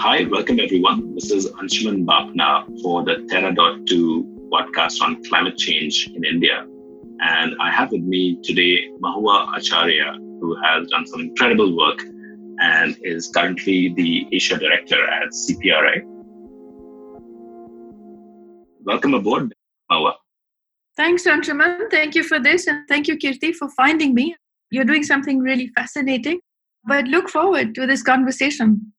Hi, welcome everyone. This is Anshuman Bapna for the Terra.do podcast on climate change in India. And I have with me today Mahua Acharya, who has done some incredible work and is currently the Asia Director at CPI. Welcome aboard, Mahua. Thanks, Anshuman. Thank you for this. And thank you, Kirti, for finding me. You're doing something really fascinating. But look forward to this conversation.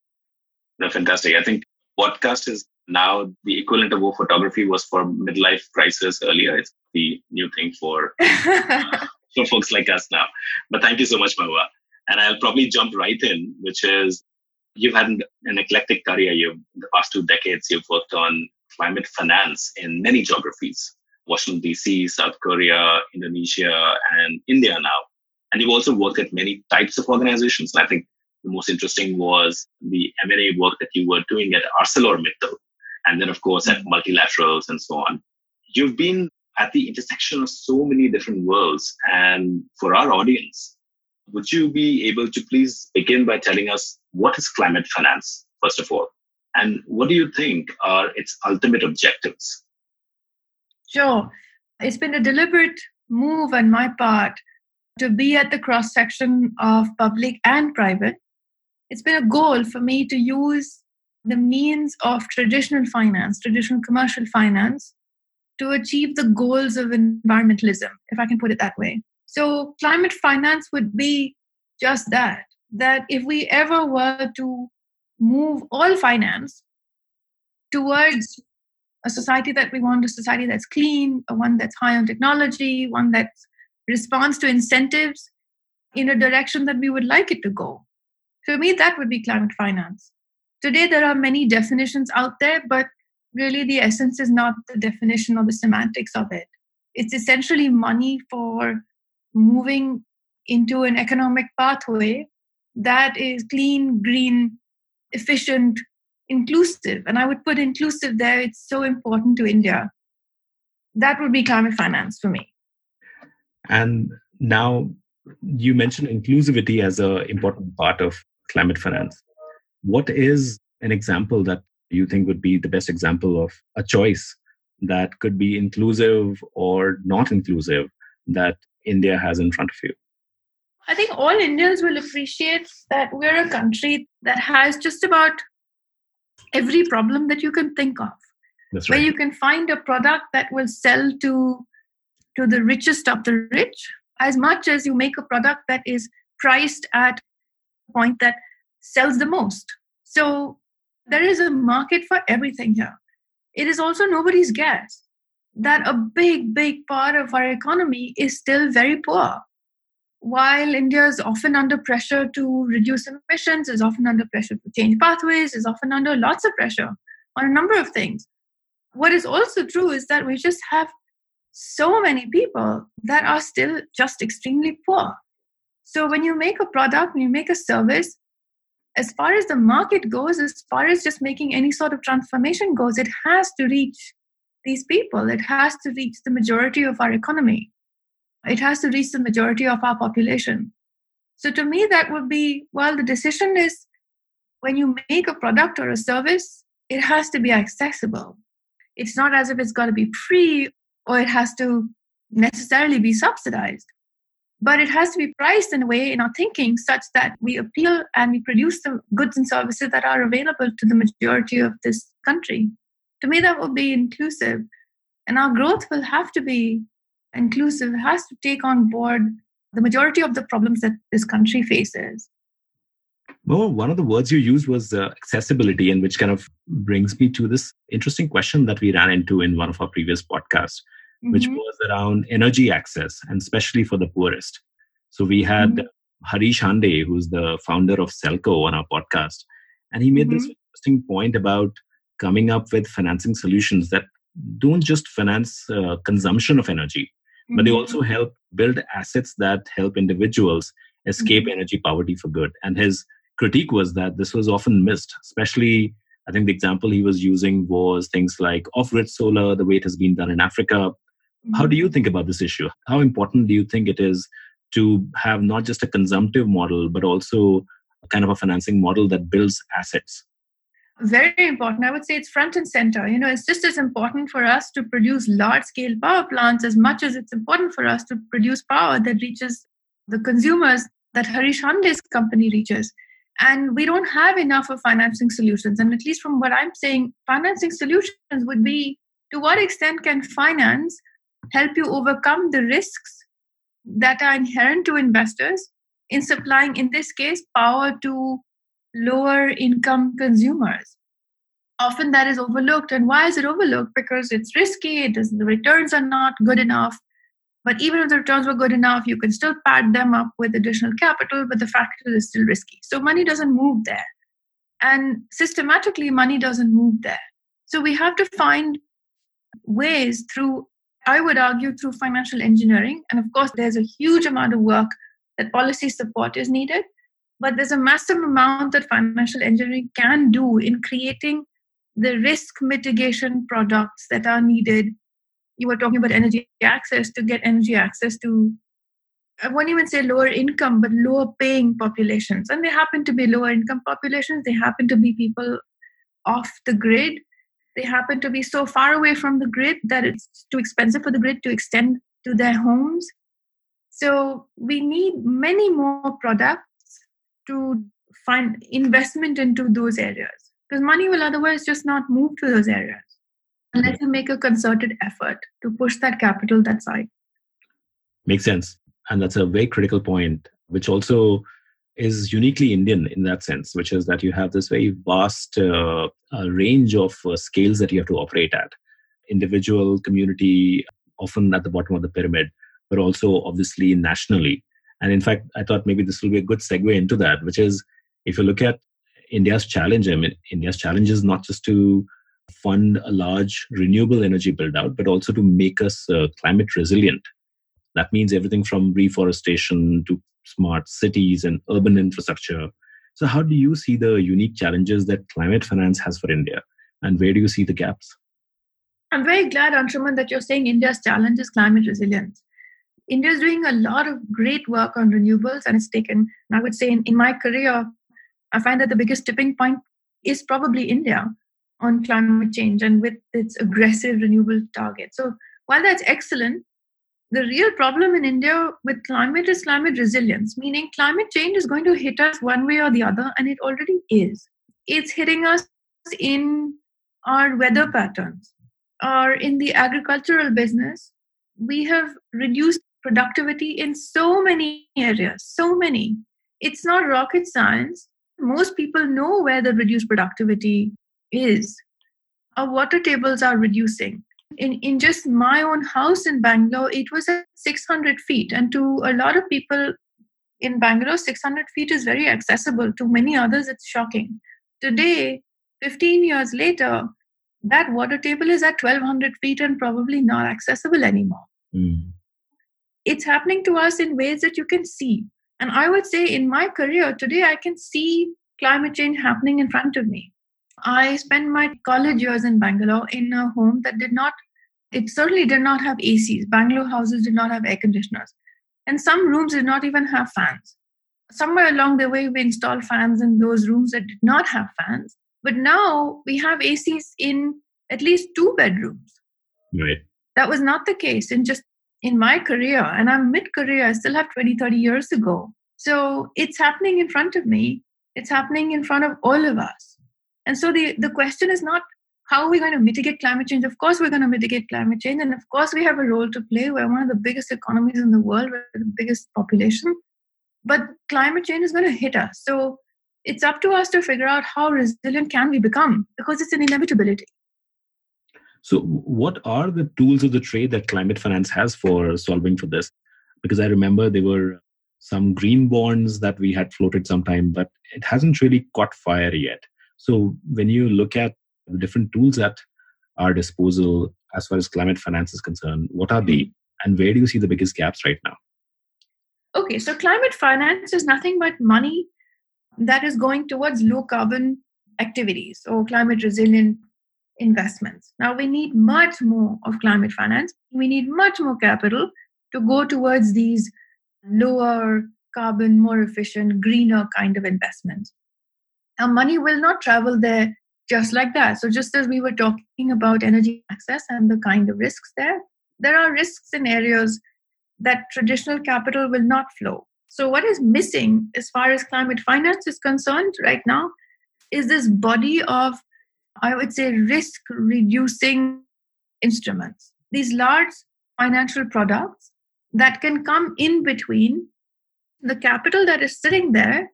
No, fantastic. I think podcast is now the equivalent of what photography was for midlife crisis earlier. It's the new thing for uh, for folks like us now. But thank you so much, Mahua. And I'll probably jump right in, which is you've had an, an eclectic career. You've the past two decades you've worked on climate finance in many geographies. Washington DC, South Korea, Indonesia, and India now. And you've also worked at many types of organizations. And I think the most interesting was the M&A work that you were doing at ArcelorMittal, and then of course at mm-hmm. multilaterals and so on. You've been at the intersection of so many different worlds. And for our audience, would you be able to please begin by telling us what is climate finance, first of all? And what do you think are its ultimate objectives? Sure. It's been a deliberate move on my part to be at the cross section of public and private. It's been a goal for me to use the means of traditional finance, traditional commercial finance, to achieve the goals of environmentalism, if I can put it that way. So, climate finance would be just that that if we ever were to move all finance towards a society that we want, a society that's clean, a one that's high on technology, one that responds to incentives in a direction that we would like it to go. For me, that would be climate finance. Today, there are many definitions out there, but really the essence is not the definition or the semantics of it. It's essentially money for moving into an economic pathway that is clean, green, efficient, inclusive. And I would put inclusive there, it's so important to India. That would be climate finance for me. And now you mentioned inclusivity as an important part of climate finance. What is an example that you think would be the best example of a choice that could be inclusive or not inclusive that India has in front of you? I think all Indians will appreciate that we're a country that has just about every problem that you can think of. That's right. Where you can find a product that will sell to to the richest of the rich, as much as you make a product that is priced at point that sells the most. So there is a market for everything here. It is also nobody's guess that a big, big part of our economy is still very poor. While India is often under pressure to reduce emissions, is often under pressure to change pathways, is often under lots of pressure on a number of things. What is also true is that we just have so many people that are still just extremely poor. So when you make a product, when you make a service, as far as the market goes, as far as just making any sort of transformation goes, it has to reach these people. It has to reach the majority of our economy. It has to reach the majority of our population. So to me, that would be well, the decision is when you make a product or a service, it has to be accessible. It's not as if it's got to be free or it has to necessarily be subsidized but it has to be priced in a way in our thinking such that we appeal and we produce the goods and services that are available to the majority of this country. To me, that will be inclusive. And our growth will have to be inclusive, it has to take on board the majority of the problems that this country faces. Well, one of the words you used was uh, accessibility, and which kind of brings me to this interesting question that we ran into in one of our previous podcasts mm-hmm. which was around energy access and especially for the poorest. So we had mm-hmm. Harish Hande, who's the founder of Selco, on our podcast, and he made mm-hmm. this interesting point about coming up with financing solutions that don't just finance uh, consumption of energy, but they also mm-hmm. help build assets that help individuals escape mm-hmm. energy poverty for good. And his critique was that this was often missed, especially I think the example he was using was things like off grid solar, the way it has been done in Africa, how do you think about this issue? How important do you think it is to have not just a consumptive model, but also a kind of a financing model that builds assets? very important. I would say it's front and center. You know, it's just as important for us to produce large scale power plants as much as it's important for us to produce power that reaches the consumers that Harish Hande's company reaches. And we don't have enough of financing solutions. And at least from what I'm saying, financing solutions would be to what extent can finance help you overcome the risks that are inherent to investors in supplying, in this case, power to lower income consumers. Often that is overlooked. And why is it overlooked? Because it's risky, the returns are not good enough. But even if the returns were good enough, you can still pad them up with additional capital, but the fact is still risky. So money doesn't move there. And systematically, money doesn't move there. So we have to find ways through, I would argue, through financial engineering. And of course, there's a huge amount of work that policy support is needed. But there's a massive amount that financial engineering can do in creating the risk mitigation products that are needed. You were talking about energy access to get energy access to, I won't even say lower income, but lower paying populations. And they happen to be lower income populations. They happen to be people off the grid. They happen to be so far away from the grid that it's too expensive for the grid to extend to their homes. So we need many more products to find investment into those areas because money will otherwise just not move to those areas unless you make a concerted effort to push that capital that side. Makes sense. And that's a very critical point, which also is uniquely Indian in that sense, which is that you have this very vast uh, uh, range of uh, scales that you have to operate at. Individual, community, often at the bottom of the pyramid, but also obviously nationally. And in fact, I thought maybe this will be a good segue into that, which is if you look at India's challenge, I mean, India's challenge is not just to fund a large renewable energy build out, but also to make us uh, climate resilient. That means everything from reforestation to smart cities and urban infrastructure. So, how do you see the unique challenges that climate finance has for India? And where do you see the gaps? I'm very glad, Anshuman, that you're saying India's challenge is climate resilience. India is doing a lot of great work on renewables, and it's taken, I would say, in, in my career, I find that the biggest tipping point is probably India on climate change and with its aggressive renewable targets. So while that's excellent, the real problem in India with climate is climate resilience, meaning climate change is going to hit us one way or the other, and it already is. It's hitting us in our weather patterns or in the agricultural business. We have reduced productivity in so many areas, so many. It's not rocket science. Most people know where the reduced productivity is. Our water tables are reducing. In, in just my own house in Bangalore, it was at 600 feet. And to a lot of people in Bangalore, 600 feet is very accessible. To many others, it's shocking. Today, 15 years later, that water table is at 1200 feet and probably not accessible anymore. Mm it's happening to us in ways that you can see. And I would say in my career today, I can see climate change happening in front of me. I spent my college years in Bangalore in a home that did not, it certainly did not have ACs. Bangalore houses did not have air conditioners. And some rooms did not even have fans. Somewhere along the way, we installed fans in those rooms that did not have fans. But now we have ACs in at least two bedrooms. Right. That was not the case in just in my career and i'm mid career i still have 20 30 years to go so it's happening in front of me it's happening in front of all of us and so the the question is not how are we going to mitigate climate change? Of course we're going to mitigate climate change and of course we have a role to play. We're one of the biggest economies in the world we're the biggest population. But climate change is going to hit us. So it's up to us to figure out how resilient can we become because it's an inevitability. So, what are the tools of the trade that climate finance has for solving for this? Because I remember there were some green bonds that we had floated sometime, but it hasn't really caught fire yet. So, when you look at the different tools at our disposal as far as climate finance is concerned, what are they, mm-hmm. and where do you see the biggest gaps right now? Okay, so climate finance is nothing but money that is going towards low carbon activities or climate resilient investments. Now, we need much more of climate finance. We need much more capital to go towards these lower carbon, more efficient, greener kind of investments. Now, money will not travel there just like that. So, just as we were talking about energy access and the kind of risks there, there are risks in areas that traditional capital will not flow. So, what is missing as far as climate finance is concerned right now is this body of, I would say, risk reducing instruments. These large financial products that can come in between the capital that is sitting there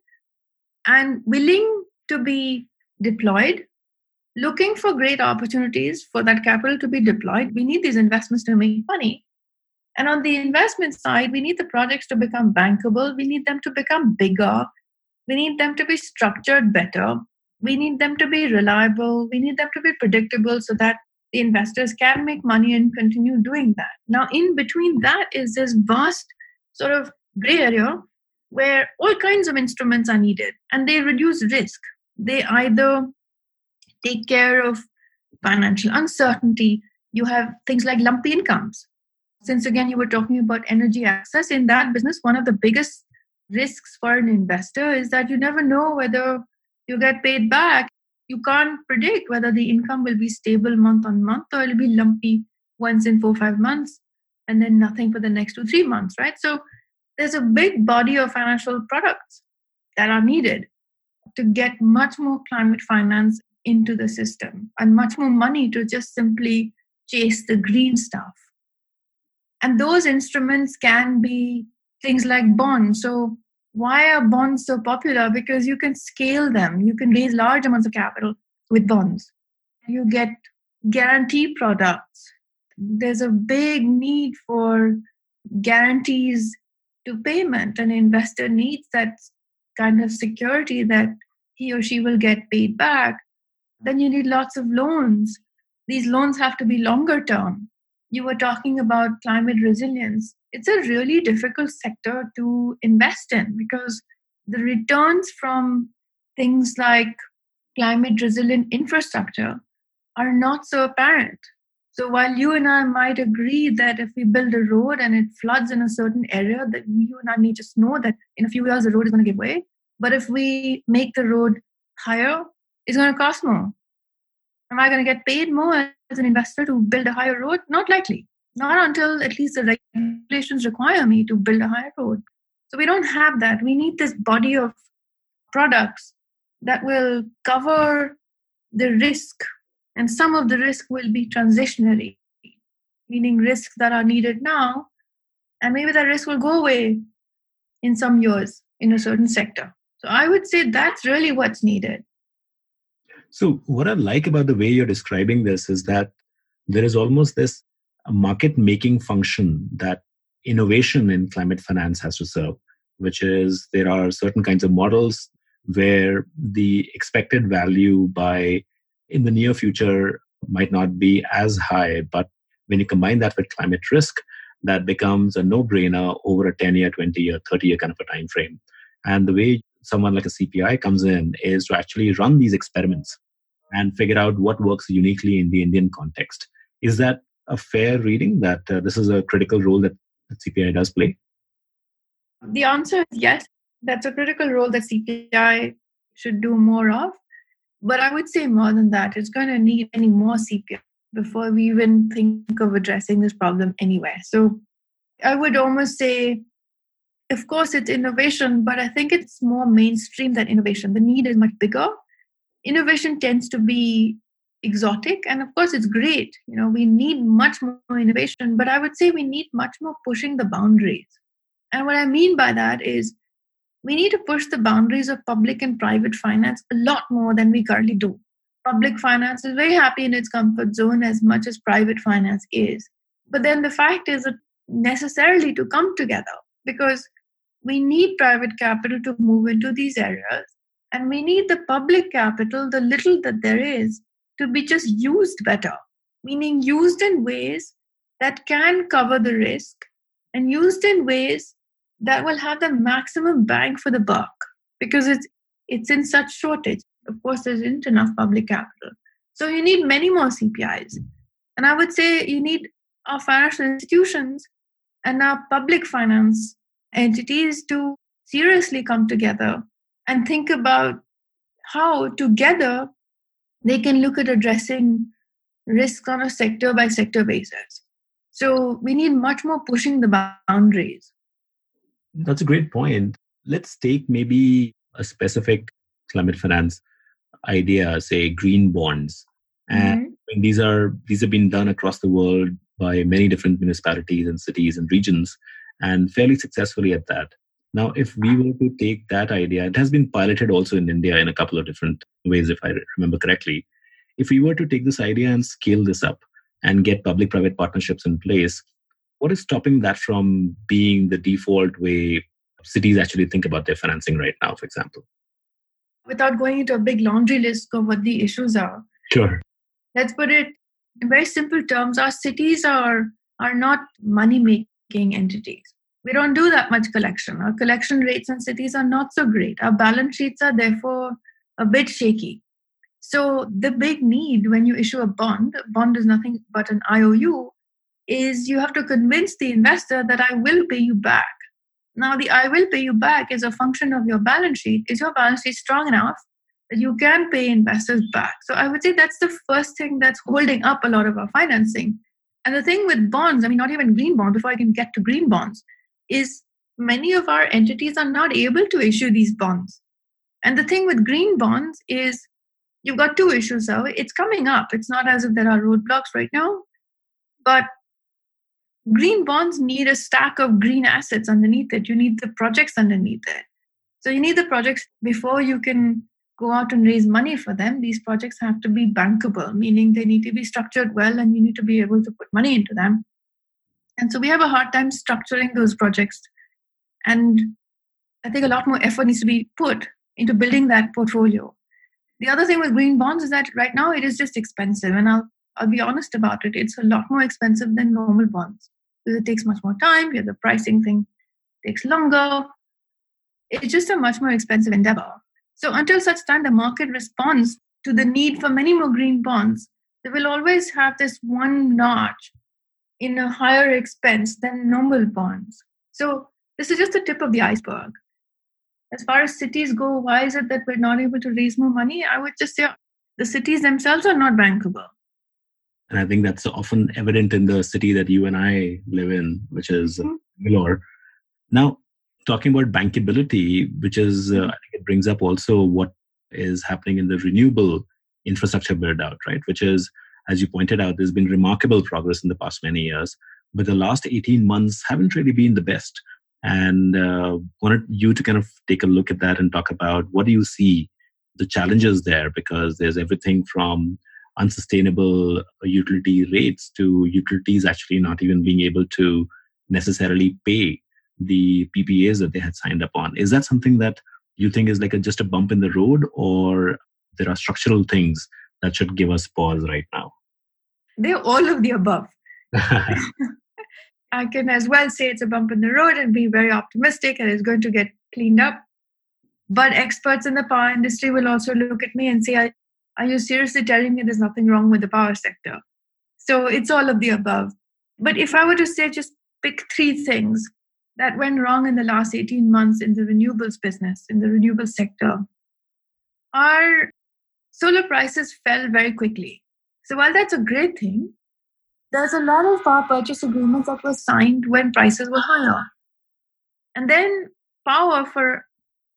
and willing to be deployed, looking for great opportunities for that capital to be deployed. We need these investments to make money. And on the investment side, we need the projects to become bankable. We need them to become bigger. We need them to be structured better. We need them to be reliable. We need them to be predictable so that the investors can make money and continue doing that. Now, in between that is this vast sort of gray area where all kinds of instruments are needed and they reduce risk. They either take care of financial uncertainty, you have things like lumpy incomes. Since again, you were talking about energy access in that business, one of the biggest risks for an investor is that you never know whether you get paid back. You can't predict whether the income will be stable month on month or it'll be lumpy once in four five months and then nothing for the next two three months right so there's a big body of financial products that are needed to get much more climate finance into the system and much more money to just simply chase the green stuff. And those instruments can be things like bonds. So, why are bonds so popular? Because you can scale them, you can raise large amounts of capital with bonds. You get guarantee products. There's a big need for guarantees to payment. An investor needs that kind of security that he or she will get paid back. Then you need lots of loans. These loans have to be longer term. You were talking about climate resilience. It's a really difficult sector to invest in because the returns from things like climate resilient infrastructure are not so apparent. So while you and I might agree that if we build a road and it floods in a certain area, that you and I may just know that in a few years the road is going to give way. But if we make the road higher, it's going to cost more. Am I going to get paid more as an investor to build a higher road? Not likely. Not until at least the regulations require me to build a higher road. So we don't have that. We need this body of products that will cover the risk and some of the risk will be transitionary, meaning risks that are needed now, and maybe that risk will go away in some years in a certain sector. So I would say that's really what's needed. So, what I like about the way you're describing this is that there is almost this market making function that innovation in climate finance has to serve, which is there are certain kinds of models where the expected value by in the near future might not be as high. But when you combine that with climate risk, that becomes a no-brainer over a 10 year, 20 year, 30 year kind of a time frame. And the way someone like a CPI comes in is to actually run these experiments and figure out what works uniquely in the Indian context. Is that a fair reading that uh, this is a critical role that, that CPI does play? The answer is yes. That's a critical role that CPI should do more of. But I would say more than that. It's going to need any more CPI before we even think of addressing this problem anywhere. So I would almost say, of course, it's innovation, but I think it's more mainstream than innovation. The need is much bigger. Innovation tends to be exotic, and of course, it's great. You know, we need much more innovation, but I would say we need much more pushing the boundaries. And what I mean by that is we need to push the boundaries of public and private finance a lot more than we currently do. Public finance is very happy in its comfort zone as much as private finance is. But then the fact is that necessarily to come together because we need private capital to move into these areas and we need the public capital, the little that there is, to be just used better, meaning used in ways that can cover the risk and used in ways that will have the maximum bang for the buck because it's it's in such shortage. Of course, there isn't enough public capital. So you need many more CPIs. And I would say you need our financial institutions and our public finance entities to seriously come together and think about how together they can look at addressing risks on a sector by sector basis. So we need much more pushing the boundaries. That's a great point. Let's take maybe a specific climate finance idea, say green bonds. And mm-hmm. these are these have been done across the world by many different municipalities and cities and regions, and fairly successfully at that. Now, if we were to take that idea, it has been piloted also in India in a couple of different ways, if I remember correctly. If we were to take this idea and scale this up and get public private partnerships in place, what is stopping that from being the default way cities actually think about their financing right now, for example? Without going into a big laundry list of what the issues are. Sure. Let's put it in very simple terms. Our cities are are not money making entities we don't do that much collection. Our collection rates in cities are not so great. Our balance sheets are therefore a bit shaky. So the big need when you issue a bond, a bond is nothing but an IOU, is you have to convince the investor that I will pay you back. Now the I will pay you back is a function of your balance sheet. Is your balance sheet strong enough that you can pay investors back? So I would say that's the first thing that's holding up a lot of our financing. And the thing with bonds, I mean, not even green bonds, before I can get to green bonds, is many of our entities are not able to issue these bonds. And the thing with green bonds is you've got two issues So It's coming up. It's not as if there are roadblocks right now, but green bonds need a stack of green assets underneath it. You need the projects underneath it. So you need the projects before you can go out and raise money for them. These projects have to be bankable, meaning they need to be structured well and you need to be able to put money into them. And so we have a hard time structuring those projects. And I think a lot more effort needs to be put into building that portfolio. The other thing with green bonds is that right now it is just expensive. And I'll, I'll be honest about it. It's a lot more expensive than normal bonds because it takes much more time. You the pricing thing takes longer. It's just a much more expensive endeavor. So until such time the market responds to the need for many more green bonds, they will always have this one notch in a higher expense than normal bonds. So this is just the tip of the iceberg. As far as cities go, why is it that we're not able to raise more money? I would just say the cities themselves are not bankable. And I think that's often evident in the city that you and I live in, which is mm Now, talking about bankability, which is, uh, I think it brings up also what is happening in the renewable infrastructure build out, right? Which is as you pointed out, there's been remarkable progress in the past many years, but the last 18 months haven't really been the best. And uh, wanted you to kind of take a look at that and talk about what do you see the challenges there, because there's everything from unsustainable utility rates to utilities actually not even being able to necessarily pay the PPAs that they had signed up on. Is that something that you think is like a, just a bump in the road, or there are structural things that should give us pause right now? They're all of the above. I can as well say it's a bump in the road and be very optimistic and it's going to get cleaned up. But experts in the power industry will also look at me and say, Are you seriously telling me there's nothing wrong with the power sector? So it's all of the above. But if I were to say just pick three things that went wrong in the last 18 months in the renewables business, in the renewable sector, our solar prices fell very quickly. So while that's a great thing, there's a lot of power purchase agreements that were signed when prices were higher. And then power for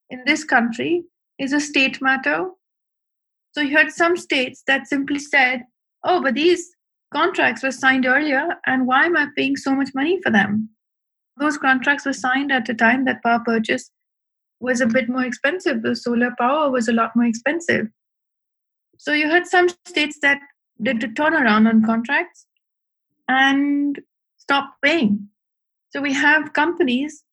in this country is a state matter. So you had some states that simply said, oh, but these contracts were signed earlier, and why am I paying so much money for them? Those contracts were signed at a time that power purchase was a bit more expensive. The solar power was a lot more expensive. So you had some states that did a turnaround on contracts and stopped paying. So we have companies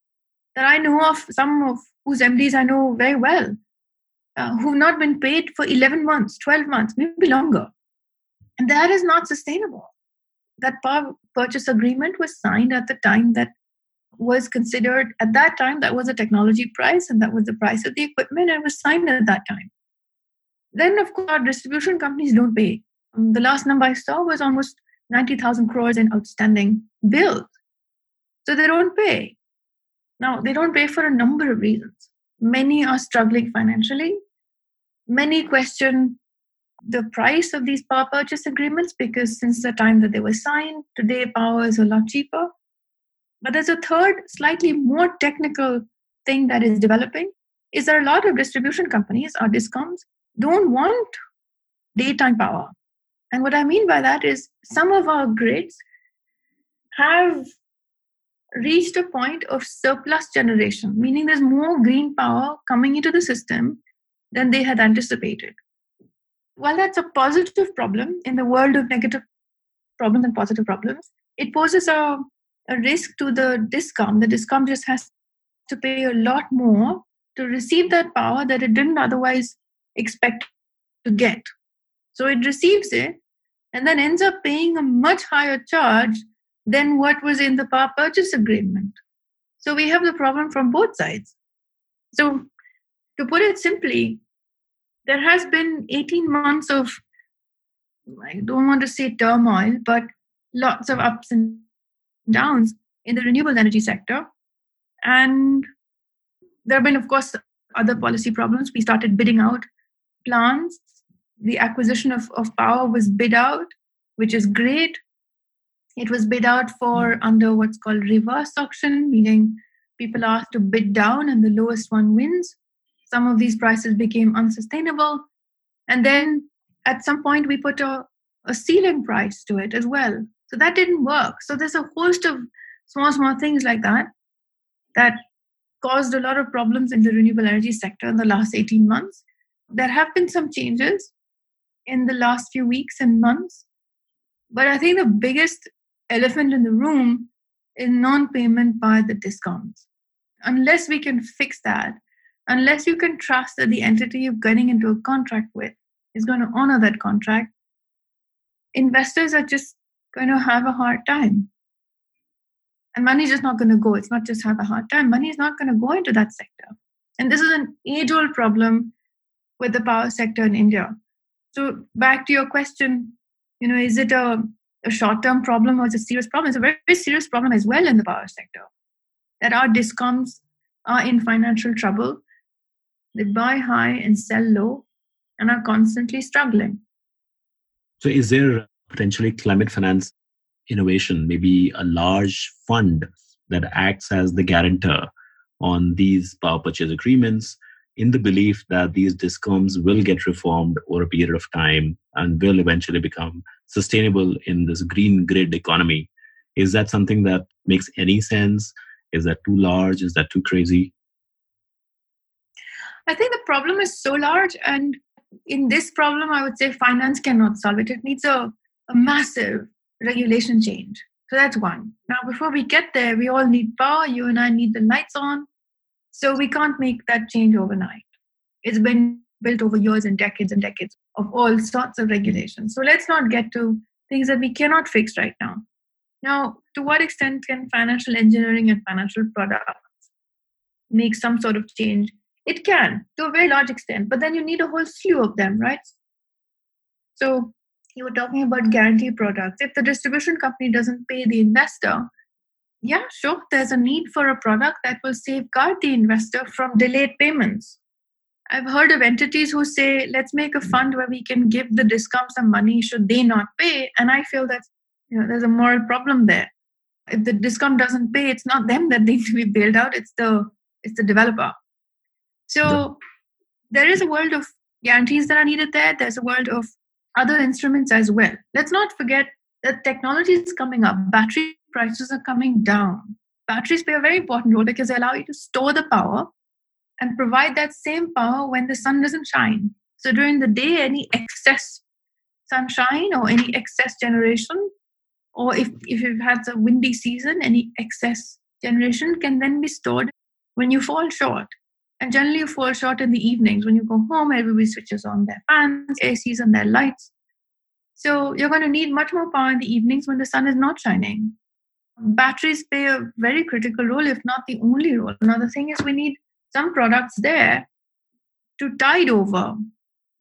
that I know of, some of whose MDs I know very well, uh, who've not been paid for 11 months, 12 months, maybe longer. And that is not sustainable. That power purchase agreement was signed at the time that was considered, at that time, that was a technology price and that was the price of the equipment and was signed at that time. Then, of course, distribution companies don't pay. Um, the last number I saw was almost 90,000 crores in outstanding bills. So they don't pay. Now, they don't pay for a number of reasons. Many are struggling financially. Many question the price of these power purchase agreements because since the time that they were signed, today power is a lot cheaper. But there's a third, slightly more technical thing that is developing is that a lot of distribution companies or discoms don't want daytime power. And what I mean by that is some of our grids have reached a point of surplus generation, meaning there's more green power coming into the system than they had anticipated. While that's a positive problem in the world of negative problems and positive problems, it poses a, a risk to the discom. The discom just has to pay a lot more to receive that power that it didn't otherwise expect to get. So it receives it and then ends up paying a much higher charge than what was in the power purchase agreement. So we have the problem from both sides. So, to put it simply, there has been 18 months of, I don't want to say turmoil, but lots of ups and downs in the renewable energy sector. And there have been, of course, other policy problems. We started bidding out plants. The acquisition of, of power was bid out, which is great. It was bid out for hmm. under what's called reverse auction, meaning people are asked to bid down and the lowest one wins. Some of these prices became unsustainable. And then at some point, we put a, a ceiling price to it as well. So that didn't work. So there's a host of small, small things like that that caused a lot of problems in the renewable energy sector in the last 18 months. There have been some changes in the last few weeks and months. But I think the biggest elephant in the room is non payment by the discoms. Unless we can fix that, unless you can trust that the entity you're getting into a contract with is going to honor that contract, investors are just going to have a hard time. And money is just not going to go. It's not just have a hard time. Money is not going to go into that sector. And this is an age old problem with the power sector in India. So, back to your question, you know, is it a a short term problem or it's a serious problem. It's a very, very serious problem as well in the power sector. That our discoms are in financial trouble. They buy high and sell low and are constantly struggling. So, is there potentially climate finance innovation, maybe a large fund that acts as the guarantor on these power purchase agreements in the belief that these discoms will get reformed over a period of time and will eventually become sustainable in this green grid economy. Is that something that makes any sense? Is that too large? Is that too crazy? I think the problem is so large, and in this problem, I would say finance cannot solve it. It needs a, a massive regulation change. So that's one. Now, before we get there, we all need power. You and I need the lights on. So we can't make that change overnight. It's been built over years and decades and decades of all sorts of regulations. So let's not get to things that we cannot fix right now. Now, to what extent can financial engineering and financial products make some sort of change? It can, to a very large extent, but then you need a whole slew of them, right? So you were talking about guarantee products. If the distribution company doesn't pay the investor, yeah, sure, there's a need for a product that will safeguard the investor from delayed payments. I've heard of entities who say, let's make a fund where we can give the discom some money should they not pay. And I feel that you know there's a moral problem there. If the discom doesn't pay, it's not them that need to be bailed out, it's the it's the developer. So there is a world of guarantees that are needed there. There's a world of other instruments as well. Let's not forget that technology is coming up. Battery prices are coming down. Batteries play a very important role because they allow you to store the power and provide that same power when the sun doesn't shine. So during the day, any excess sunshine or any excess generation, or if, if you've had a windy season, any excess generation can then be stored when you fall short. And generally, you fall short in the evenings. When you go home, everybody switches on their fans, ACs, and their lights. So you're going to need much more power in the evenings when the sun is not shining. Batteries play a very critical role, if not the only role. Another thing is we need some products there to tide over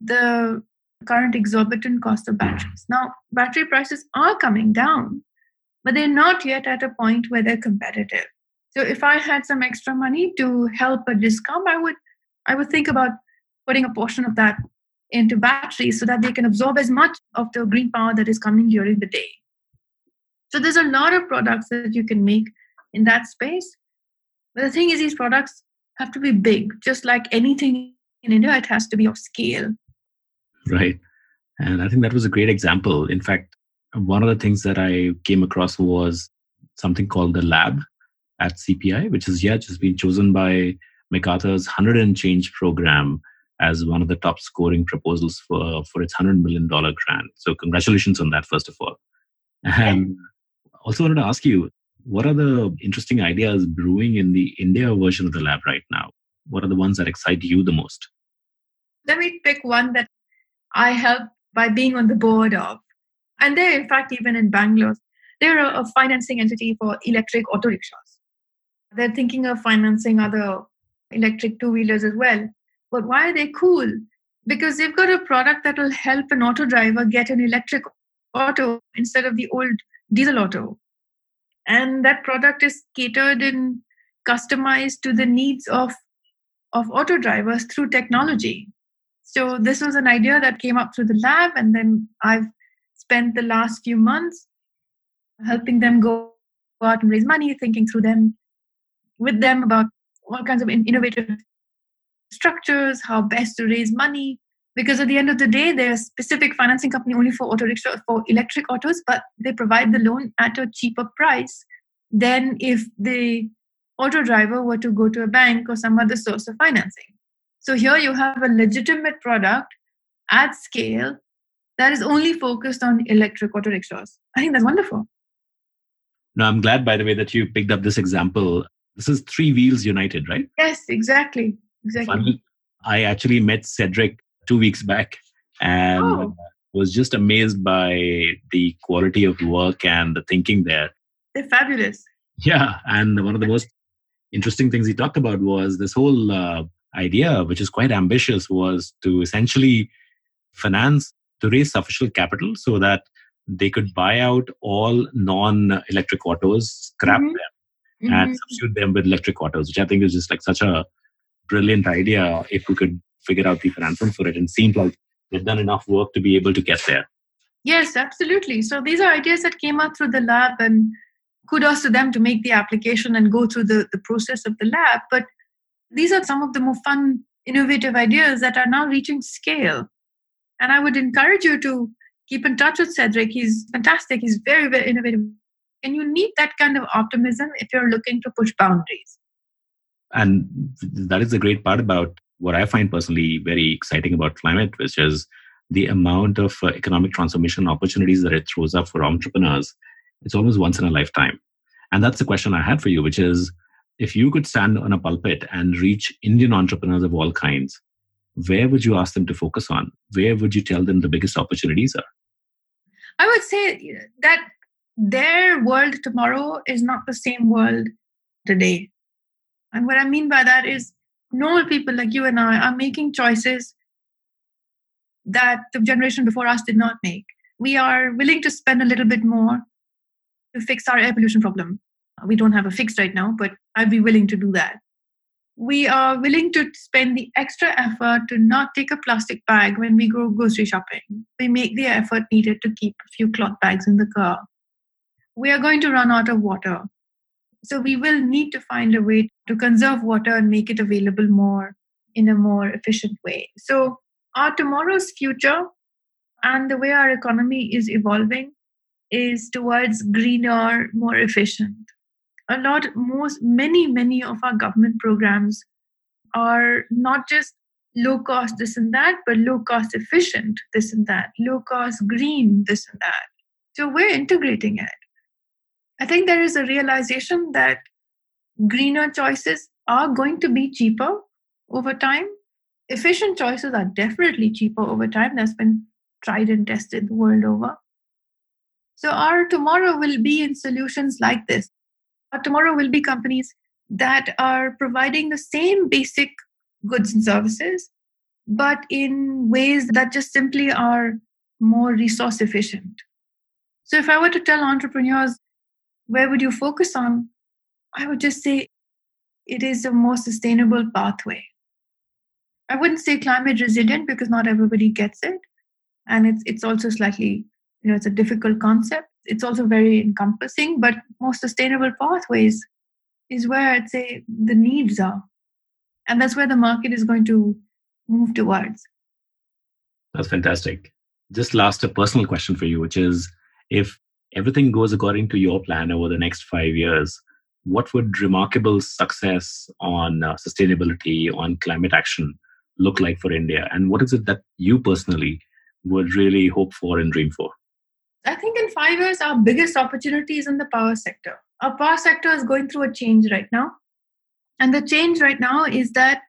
the current exorbitant cost of batteries. Now, battery prices are coming down, but they're not yet at a point where they're competitive. So if I had some extra money to help a discom, I would I would think about putting a portion of that into batteries so that they can absorb as much of the green power that is coming during the day. So there's a lot of products that you can make in that space. But the thing is, these products have to be big, just like anything in India, it has to be of scale. Right. And I think that was a great example. In fact, one of the things that I came across was something called the lab at CPI, which is yeah, just been chosen by MacArthur's 100 and change program as one of the top scoring proposals for, for its $100 million grant. So, congratulations on that, first of all. And also wanted to ask you, what are the interesting ideas brewing in the India version of the lab right now? What are the ones that excite you the most? Let me pick one that I helped by being on the board of. And they're, in fact, even in Bangalore, they're a, a financing entity for electric auto rickshaws. They're thinking of financing other electric two wheelers as well. But why are they cool? Because they've got a product that will help an auto driver get an electric auto instead of the old diesel auto. And that product is catered and customized to the mm-hmm. needs of, of auto drivers through technology. So this was an idea that came up through the lab, and then I've spent the last few months helping them go out and raise money, thinking through them with them about all kinds of innovative structures, how best to raise money. Because at the end of the day, they're a specific financing company only for auto rickshaw for electric autos, but they provide the loan at a cheaper price than if the auto driver were to go to a bank or some other source of financing. So here you have a legitimate product at scale that is only focused on electric auto rickshaws. I think that's wonderful. No, I'm glad, by the way, that you picked up this example. This is Three Wheels United, right? Yes, exactly. Exactly. Funny. I actually met Cedric two weeks back and oh. was just amazed by the quality of work and the thinking there. They're fabulous. Yeah. And one of the most interesting things he talked about was this whole uh, idea, which is quite ambitious, was to essentially finance to raise sufficient capital so that they could buy out all non-electric autos, scrap mm-hmm. them, mm-hmm. and substitute them with electric autos, which I think is just like such a brilliant idea if we could figure out the financing for it. And seems like they've done enough work to be able to get there. Yes, absolutely. So these are ideas that came out through the lab, and kudos to them to make the application and go through the, the process of the lab. But these are some of the more fun, innovative ideas that are now reaching scale. And I would encourage you to keep in touch with Cedric. He's fantastic. He's very, very innovative. And you need that kind of optimism if you're looking to push boundaries. And that is the great part about what I find personally very exciting about climate, which is the amount of uh, economic transformation opportunities that it throws up for entrepreneurs. It's almost once in a lifetime. And that's the question I had for you, which is if you could stand on a pulpit and reach Indian entrepreneurs of all kinds, where would you ask them to focus on? Where would you tell them the biggest opportunities are? I would say that their world tomorrow is not the same world today. And what I mean by that is normal people like you and I are making choices that the generation before us did not make. We are willing to spend a little bit more to fix our air pollution problem. We don't have a fix right now, but I'd be willing to do that we are willing to spend the extra effort to not take a plastic bag when we go grocery shopping. We make the effort needed to keep a few cloth bags in the car. We are going to run out of water. So we will need to find a way to conserve water and make it available more in a more efficient way. So our tomorrow's future and the way our economy is evolving is towards greener, more efficient. A lot most many many of our government programs are not just low cost this and that but low cost efficient this and that low cost green this and that. So we're integrating it i think there is a realization that greener choices are going to be cheaper over time. Efficient choices are definitely cheaper over time. That's been tried and tested the world over. So our tomorrow will be in solutions like this. Our tomorrow will be companies that are providing the same basic goods and services, but in ways that just simply are more resource efficient. So, if I were to tell entrepreneurs, where would you focus on? I would just say it is a more sustainable pathway. I wouldn't say climate resilient because not everybody gets it. And it's it's also slightly, you know, it's a difficult concept. It's also very encompassing, but more sustainable pathways is where I'd say the needs are. And that's where the market is going to move towards. That's fantastic. Just last, a personal question for you, which is if everything goes according to your plan over the next five years, what would remarkable success on uh, sustainability, on climate action look like for India? And what is it that you personally would really hope for and dream for? I think in five years, our biggest opportunity is in the power sector. Our power sector is going through a change right now. And the change right now is that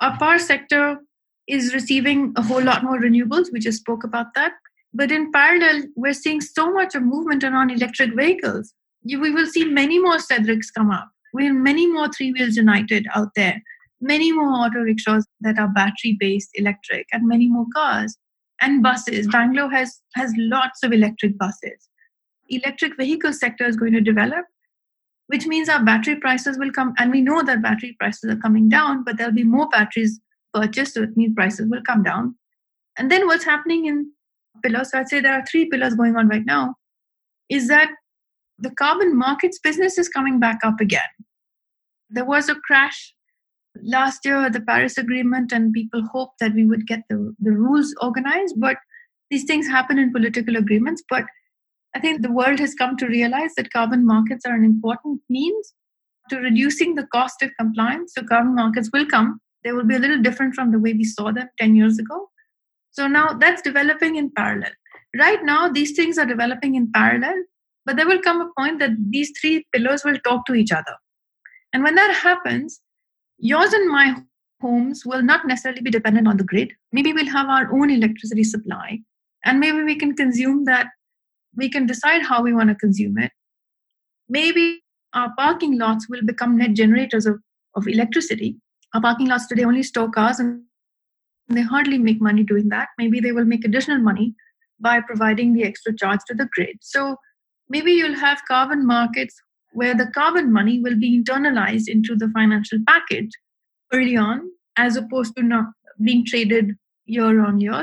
our power sector is receiving a whole lot more renewables. We just spoke about that. But in parallel, we're seeing so much of movement around electric vehicles. You, we will see many more Cedrics come up. We have many more Three Wheels United out there, many more auto rickshaws that are battery based electric, and many more cars and buses. Bangalore has, has lots of electric buses. Electric vehicle sector is going to develop, which means our battery prices will come. And we know that battery prices are coming down, but there'll be more batteries purchased, so it means prices will come down. And then what's happening in pillars, so I'd say there are three pillars going on right now, is that the carbon markets business is coming back up again. There was a crash last year, at the Paris Agreement, and people hoped that we would get the, the rules organized, but these things happen in political agreements. But I think the world has come to realize that carbon markets are an important means to reducing the cost of compliance. So carbon markets will come. They will be a little different from the way we saw them 10 years ago. So now that's developing in parallel. Right now, these things are developing in parallel, but there will come a point that these three pillars will talk to each other. And when that happens, yours and my homes will not necessarily be dependent on the grid. Maybe we'll have our own electricity supply, and maybe we can consume that. We can decide how we want to consume it. Maybe our parking lots will become net generators of, of electricity. Our parking lots today only store cars and they hardly make money doing that. Maybe they will make additional money by providing the extra charge to the grid. So maybe you'll have carbon markets where the carbon money will be internalized into the financial package early on, as opposed to not being traded year on year.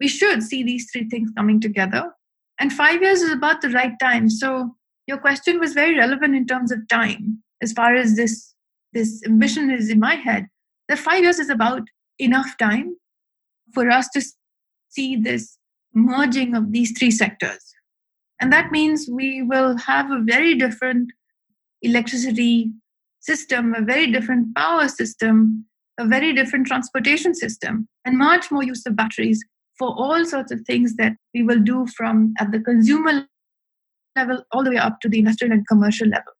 We should see these three things coming together. And five years is about the right time. So your question was very relevant in terms of time, as far as this this ambition is in my head. That five years is about enough time for us to see this merging of these three sectors. And that means we will have a very different electricity system, a very different power system, a very different transportation system, and much more use of batteries for all sorts of things that we will do from at the consumer level all the way up to the industrial and commercial level.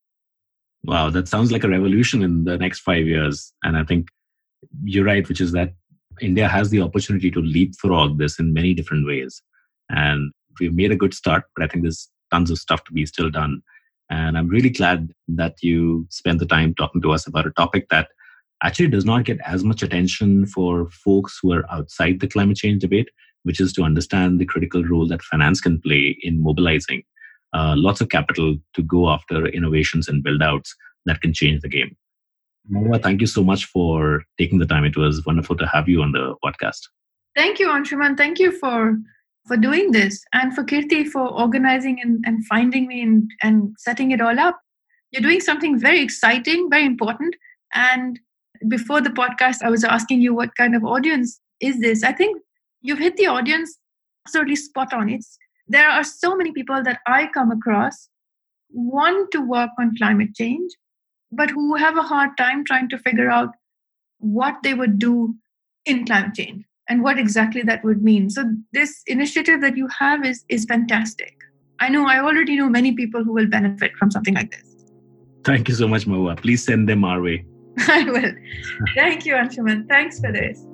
Wow, that sounds like a revolution in the next five years. And I think you're right, which is that India has the opportunity to leapfrog this in many different ways. And we've made a good start, but I think there's tons of stuff to be still done. And I'm really glad that you spent the time talking to us about a topic that actually does not get as much attention for folks who are outside the climate change debate, which is to understand the critical role that finance can play in mobilizing uh, lots of capital to go after innovations and build outs that can change the game. Mahua, thank you so much for taking the time. It was wonderful to have you on the podcast. Thank you, Anshuman. Thank you for for doing this and for Kirti for organizing and, and finding me and, and setting it all up. You're doing something very exciting, very important. And before the podcast, I was asking you what kind of audience is this? I think you've hit the audience certainly spot on. It's there are so many people that I come across want to work on climate change but who have a hard time trying to figure out what they would do in climate change and what exactly that would mean. So this initiative that you have is is fantastic. I know I already know many people who will benefit from something like this. Thank you so much, Mahua. Please send them our way. I will. Thank you, Anshuman. Thanks for this.